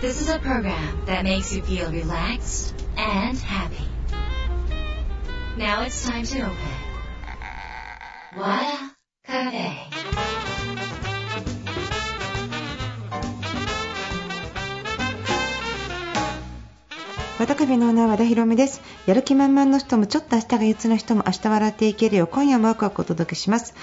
This is a program that makes you feel relaxed and happy. Now it's time to open. Wada Cafe. 和田カフェのオーナー和田博美です。やる気満々の人もちょっと明日が憂鬱な人も明日笑っていけるよう今夜もワクワクお届けします。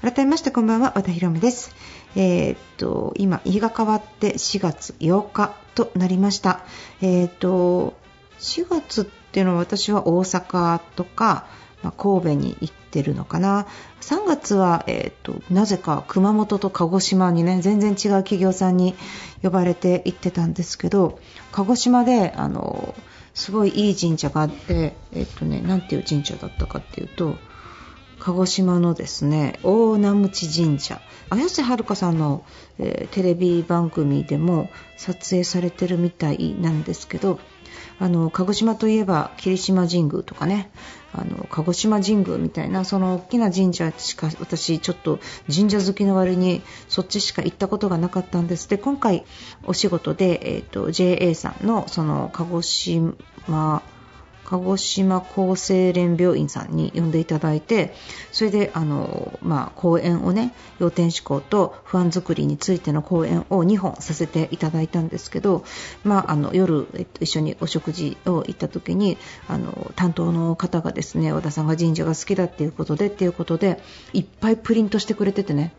改めましてこんばんは和田博美です。えーっと今日が変わって4月8日となりました。えーと4月っていうのは私は大阪とか、まあ神戸に行ってるのかな3月は、えー、となぜか熊本と鹿児島にね全然違う企業さんに呼ばれて行ってたんですけど鹿児島であのすごいいい神社があって、えーとね、なんていう神社だったかっていうと鹿児島のですね大名鞭神社。綾瀬はるかさんの、えーテレビ番組でも撮影されてるみたいなんですけどあの鹿児島といえば霧島神宮とかねあの鹿児島神宮みたいなその大きな神社しか私ちょっと神社好きの割にそっちしか行ったことがなかったんです。で今回お仕事で、えー、と JA さんのその鹿児島鹿児島厚生連病院さんに呼んでいただいてそれであの、まあ、講演をね要点思考と不安作りについての講演を2本させていただいたんですけど、まあ、あの夜、えっと、一緒にお食事を行った時にあの担当の方がですね和田さんが神社が好きだっていうことでっていうことでいっぱいプリントしてくれててね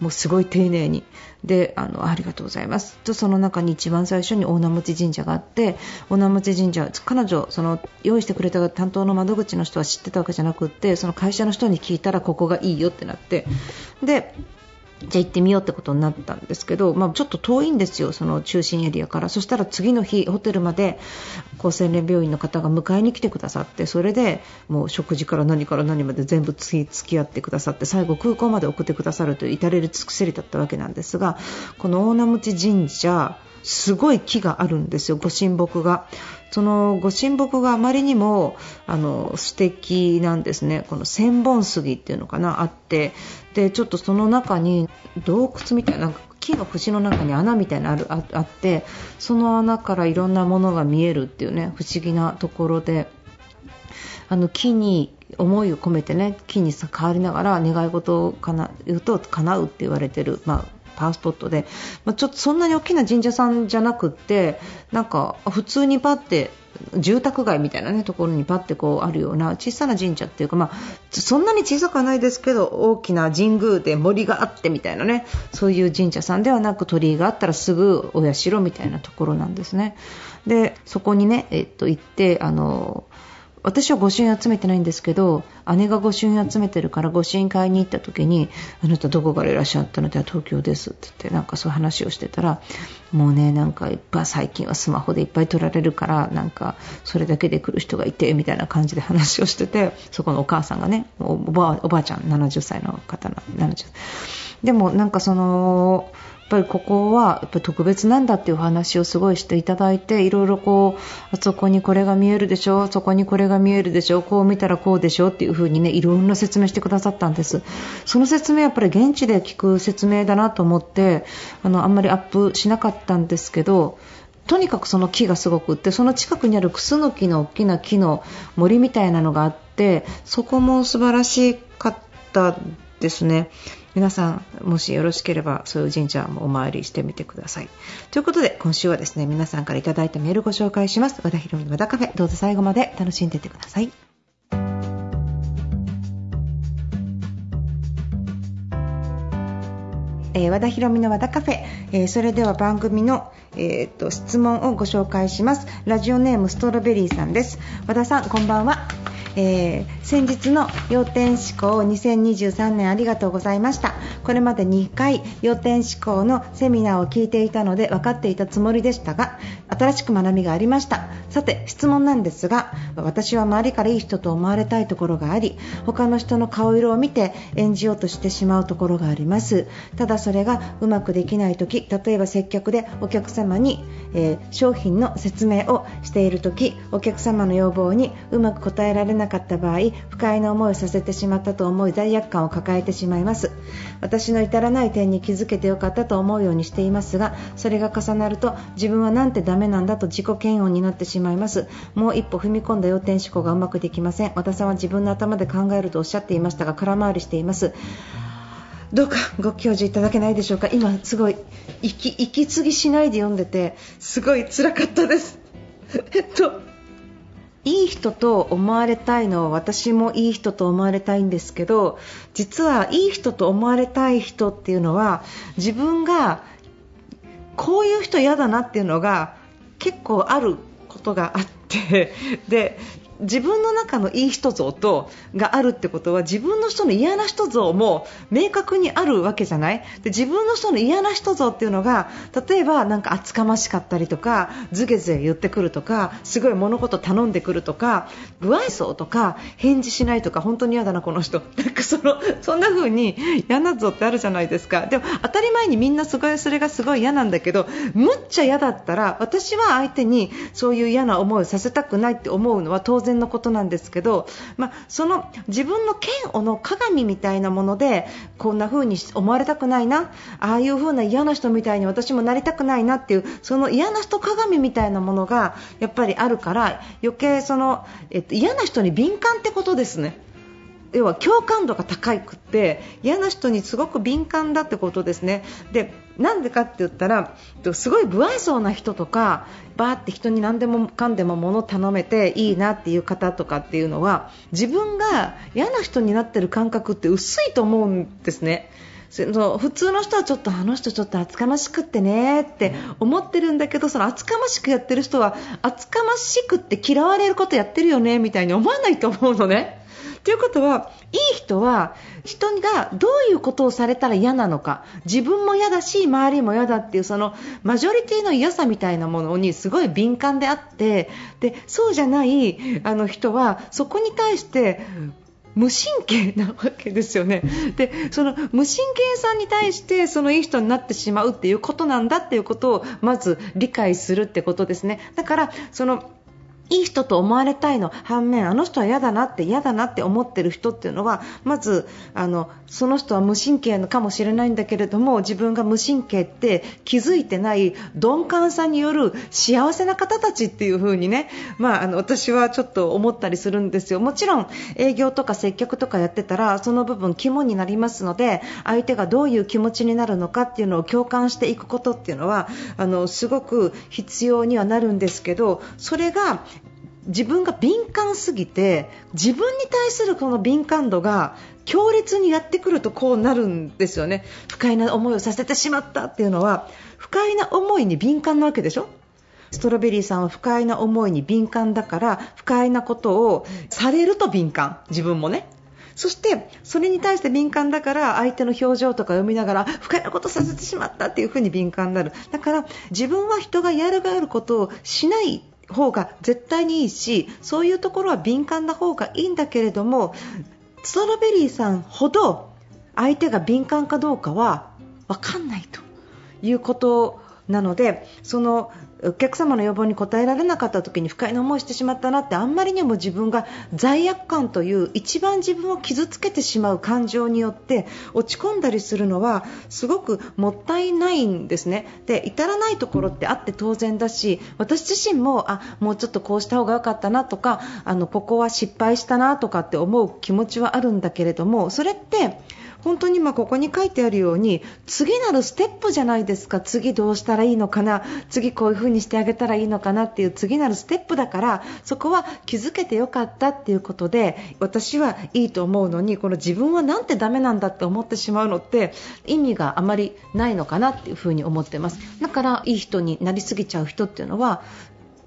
もうすごい丁寧に。であのありがとうございます。とその中に一番最初に大名持神社があって大名持神社彼女その用意してくれた担当の窓口の人は知ってたわけじゃなくってその会社の人に聞いたらここがいいよってなって。でじゃあ行ってみようってことになったんですけど、まあ、ちょっと遠いんですよ、その中心エリアから。そしたら次の日、ホテルまで厚生連病院の方が迎えに来てくださって、それでもう食事から何から何まで全部付き合ってくださって、最後空港まで送ってくださるという至れり尽くせりだったわけなんですが、この大名持神社、すごい木があるんですよ、ご神木が。そのご神木があまりにもあの素敵なんですね、この千本杉っていうのかなあって。でちょっとその中に洞窟みたいな木の節の中に穴みたいなのあるああってその穴からいろんなものが見えるっていうね不思議なところで。あの木に思いを込めてね木に変わりながら願い事をかな言うと叶うって言われてる、まあ、パワースポットで、まあ、ちょっとそんなに大きな神社さんじゃなくってなんか普通にパって住宅街みたいな、ね、ところにパってこうあるような小さな神社っていうか、まあ、そんなに小さくはないですけど大きな神宮で森があってみたいなねそういう神社さんではなく鳥居があったらすぐお社みたいなところなんですね。でそこにね、えっと、行ってあの私は御朱印集めてないんですけど姉が御朱印集めてるから御朱印買いに行った時にあなたどこからいらっしゃったのでは東京ですって言ってなんかそういう話をしてたらもうねなんかいっぱい最近はスマホでいっぱい撮られるからなんかそれだけで来る人がいてみたいな感じで話をしててそこのお母さんがねおばあちゃん70歳の方な70でもなんかそのぱりここはやっぱ特別なんだっていう話をすごいしていただいていろいろこうあそこにこれが見えるでしょうそこにこれが見えるでしょうこう見たらこうでしょっていう風にねいろんな説明してくださったんですその説明やっぱり現地で聞く説明だなと思ってあのあんまりアップしなかったんですけどとにかくその木がすごくってその近くにあるクスノキの大きな木の森みたいなのがあってそこも素晴らしかったですね。皆さんもしよろしければそういう神社もお参りしてみてください。ということで今週はですね皆さんからいただいたメールご紹介します。和田博美の和田カフェどうぞ最後まで楽しんでいってください。えー、和田博美の和田カフェ、えー、それでは番組の、えー、と質問をご紹介します。ラジオネームストロベリーさんです。和田さんこんばんは。えー、先日の要点思考2023年ありがとうございました。これまで2回要点思考のセミナーを聞いていたので分かっていたつもりでしたが新しく学びがありました。さて質問なんですが私は周りからいい人と思われたいところがあり他の人の顔色を見て演じようとしてしまうところがあります。ただそれがうまくできない時例えば接客でお客様にえー、商品の説明をしている時お客様の要望にうまく答えられなかった場合不快な思いをさせてしまったと思い罪悪感を抱えてしまいます。私の至らない点に気づけてよかったと思うようにしていますがそれが重なると自分はなんてダメなんだと自己嫌悪になってしまいます。もう一歩踏み込んだ要点思考がうまくできません。和田さんは自分の頭で考えるとおっしゃっていましたが空回りしています。どうかご教授いただけないでしょうか？今すごい息息継ぎしないで読んでてすごい辛かったです。えっといい人と思われたいのは私もいい人と思われたいんですけど実はいい人と思われたい人っていうのは自分がこういう人嫌だなっていうのが結構あることがあってで自分の中のいい人像とがあるってことは自分の人の嫌な人像も明確にあるわけじゃない。で自分の人の嫌な人像っていうのが例えばなんか厚かましかったりとかずけずけ言ってくるとかすごい物事頼んでくるとか不愛想とか返事しないとか本当に嫌だなこの人。なんかそのそんな風に嫌な像ってあるじゃないですか。でも当たり前にみんなすごいそれがすごい嫌なんだけどむっちゃ嫌だったら私は相手にそういう嫌な思いをさせたくないって思うのは当然然のことなんですけど、まあ、その自分の嫌悪の鏡みたいなものでこんな風に思われたくないなああいう風な嫌な人みたいに私もなりたくないなっていうその嫌な人鏡みたいなものがやっぱりあるから余計その、えっと、嫌な人に敏感ってことですね。要は共感度が高くって嫌な人にすごく敏感だってことですね。でなんでかって言ったらすごい不愛想な人とかバーって人に何でもかんでも物頼めていいなっていう方とかっていうのは自分が嫌な人になってる感覚って薄いと思うんですね。その普通の人はちょっとあの人ちょっと厚かましくってねって思ってるんだけどその厚かましくやってる人は厚かましくって嫌われることやってるよねみたいに思わないと思うのね。ということはいい人は人がどういうことをされたら嫌なのか自分も嫌だし周りも嫌だっていうそのマジョリティの嫌さみたいなものにすごい敏感であってでそうじゃないあの人はそこに対して無神経なわけですよね。で、その無神経さんに対してそのいい人になってしまうっていうことなんだっていうことをまず理解するってことですね。だからそのいい人と思われたいの反面あの人は嫌だなって嫌だなって思ってる人っていうのはまずあのその人は無神経かもしれないんだけれども自分が無神経って気づいてない鈍感さによる幸せな方たちっていう風にね、まあ、あの私はちょっと思ったりするんですよ。もちろん営業とか接客とかやってたらその部分肝になりますので相手がどういう気持ちになるのかっていうのを共感していくことっていうのはあのすごく必要にはなるんですけどそれが自分が敏感すぎて自分に対するこの敏感度が強烈にやってくるとこうなるんですよね。不快な思いをさせてしまったっていうのは不快な思いに敏感なわけでしょ？ストロベリーさんは不快な思いに敏感だから不快なことをされると敏感。自分もね。そしてそれに対して敏感だから相手の表情とか読みながら不快なことさせてしまったっていう風に敏感になる。だから自分は人がやるがあることをしない方が絶対にいいしそういうところは敏感な方がいいんだけれどもストロベリーさんほど相手が敏感かどうかは分かんないということなのでそのお客様の要望に応えられなかった時に不快な思いしてしまったなってあんまりにも自分が罪悪感という一番自分を傷つけてしまう感情によって落ち込んだりするのはすごくもったいないんですね。で至らないところってあって当然だし私自身もあもうちょっとこうした方が良かったなとかあのここは失敗したなとかって思う気持ちはあるんだけれどもそれって本当にまここに書いてあるように次なるステップじゃないですか。次どうしたらいいのかな。次こういう風にしてあげたらいいのかなっていう次なるステップだからそこは気づけてよかったっていうことで私はいいと思うのにこの自分はなんてダメなんだって思ってしまうのって意味があまりないのかなっていう風に思ってます。だからいい人になりすぎちゃう人っていうのは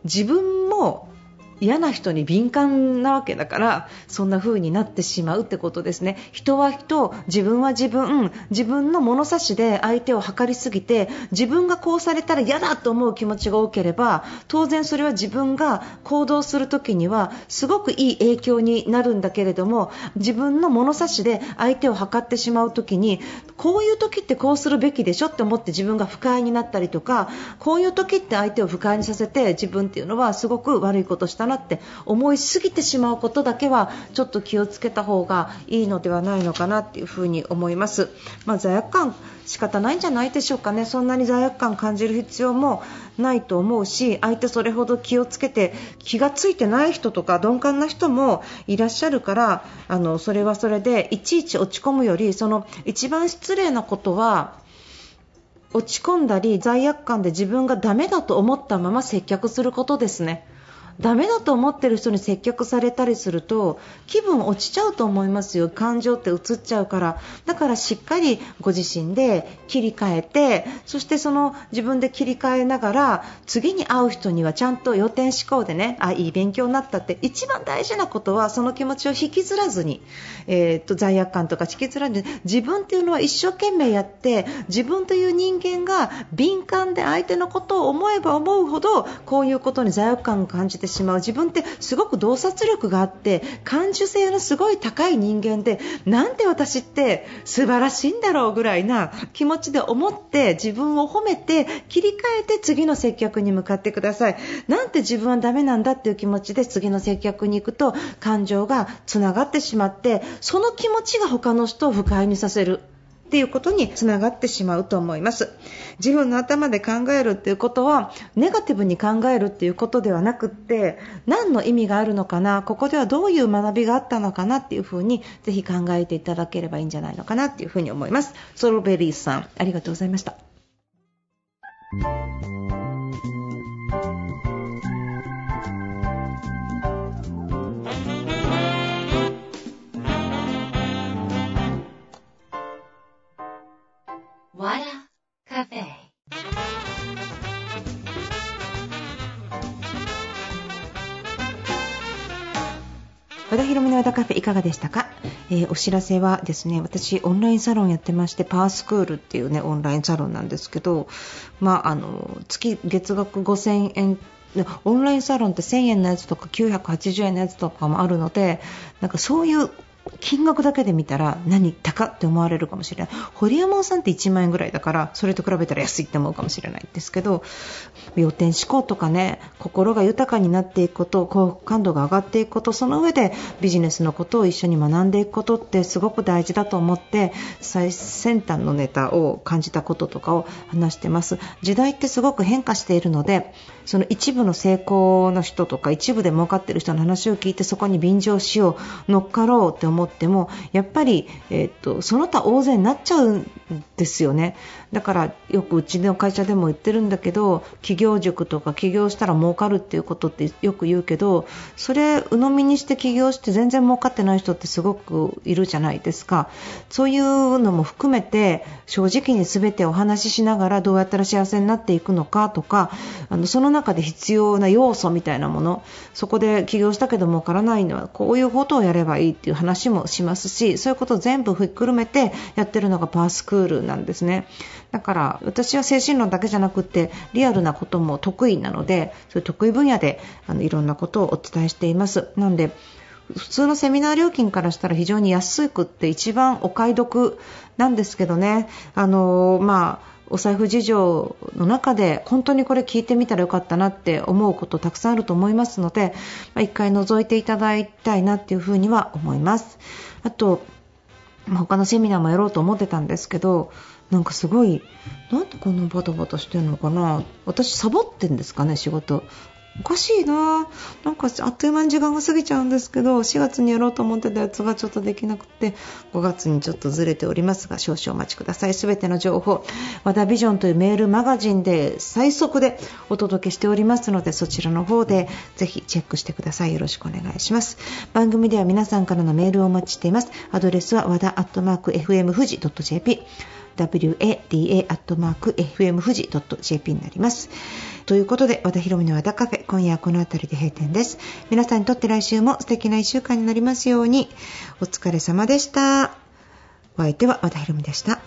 自分も嫌な人に敏感なわけだからそんな風になってしまうってことですね。人は人自分は自分自分の物差しで相手を測りすぎて自分がこうされたら嫌だと思う気持ちが多ければ当然それは自分が行動する時にはすごくいい影響になるんだけれども自分の物差しで相手を測ってしまう時にこういう時ってこうするべきでしょって思って自分が不快になったりとかこういう時って相手を不快にさせて自分っていうのはすごく悪いことしたなって思いすぎてしまうことだけはちょっと気をつけた方がいいのではないのかなっていうふに思います。まあ、罪悪感仕方ないんじゃないでしょうかねそんなに罪悪感感じる必要もないと思うし相手それほど気をつけて気がついてない人とか鈍感な人もいらっしゃるからあのそれはそれでいちいち落ち込むよりその一番失礼なことは落ち込んだり罪悪感で自分がダメだと思ったまま接客することですね。ダメだと思ってる人に接客されたりすると気分落ちちゃうと思いますよ、感情って移っちゃうから。だからしっかりご自身で切り替えてそしてその自分で切り替えながら次に会う人にはちゃんと予定思考でねあいい勉強になったって一番大事なことはその気持ちを引きずらずに、えー、っと罪悪感とか引きずらずに自分っていうのは一生懸命やって自分という人間が敏感で相手のことを思えば思うほどこういうことに罪悪感を感じてしまう。自分ってすごく洞察力があって感受性のすごい高い人間でなんて私って素晴らしいんだろうぐらいな気持ちで思って自分を褒めて切り替えて次の接客に向かってください。なんて自分はダメなんだっていう気持ちで次の接客に行くと感情がつながってしまってその気持ちが他の人を不快にさせる。っていうことにつながってしまうと思います。自分の頭で考えるっていうことはネガティブに考えるっていうことではなくって何の意味があるのかなここではどういう学びがあったのかなっていうふうにぜひ考えていただければいいんじゃないのかなっていうふうに思います。ソロベリーさんありがとうございました。和田博美の和田カフェいかがでしたか、えー、お知らせはですね私オンラインサロンやってましてパースクールっていうねオンラインサロンなんですけど、まあ、あの月月額5000円オンラインサロンって1000円のやつとか980円のやつとかもあるのでなんかそういう金額だけで見たら何高って思われるかもしれない。堀山さんって1万円ぐらいだからそれと比べたら安いって思うかもしれないですけど要点思考とかね心が豊かになっていくこと幸福感度が上がっていくことその上でビジネスのことを一緒に学んでいくことってすごく大事だと思って最先端のネタを感じたこととかを話してます。時代ってすごく変化しているのでその一部の成功の人とか一部で儲かってる人の話を聞いてそこに便乗しよう乗っかろうって思ってもやっぱり、えー、っとその他大勢になっちゃうんですよね。だからよくうちの会社でも言ってるんだけど企業塾とか起業したら儲かるっていうことってよく言うけどそれ鵜呑みにして起業して全然儲かってない人ってすごくいるじゃないですか。そういうのも含めて正直に全てお話ししながらどうやったら幸せになっていくのかとかあのその中で必要な要素みたいなものそこで起業したけど儲からないのはこういうことをやればいいっていう話もしますしそういうことを全部ひっくるめてやってるのがパースクールなんですね。だから私は精神論だけじゃなくてリアルなことも得意なのでそういう得意分野であのいろんなことをお伝えしています。なので普通のセミナー料金からしたら非常に安くって一番お買い得なんですけどね。あのまあお財布事情の中で本当にこれ聞いてみたらよかったなって思うことたくさんあると思いますので、まあ、一回覗いていただきたいなっていうふうには思います。あと、まあ、他のセミナーもやろうと思ってたんですけどなんかすごいなんでこんなバタバタしてるのかな私サボってんですかね仕事おかしいな。なんかあっという間に時間が過ぎちゃうんですけど4月にやろうと思ってたやつがちょっとできなくて5月にちょっとずれておりますが少々お待ちください。すべての情報和田ビジョンというメールマガジンで最速でお届けしておりますのでそちらの方でぜひチェックしてください。よろしくお願いします。番組では皆さんからのメールをお待ちしています。アドレスは和田アットマーク FM 富士 .jp wada.fm 富士 .jp になります。ということで和田ひろみの和田カフェ今夜はこの辺りで閉店です。皆さんにとって来週も素敵な1週間になりますように。お疲れ様でした。お相手は和田ひろみでした。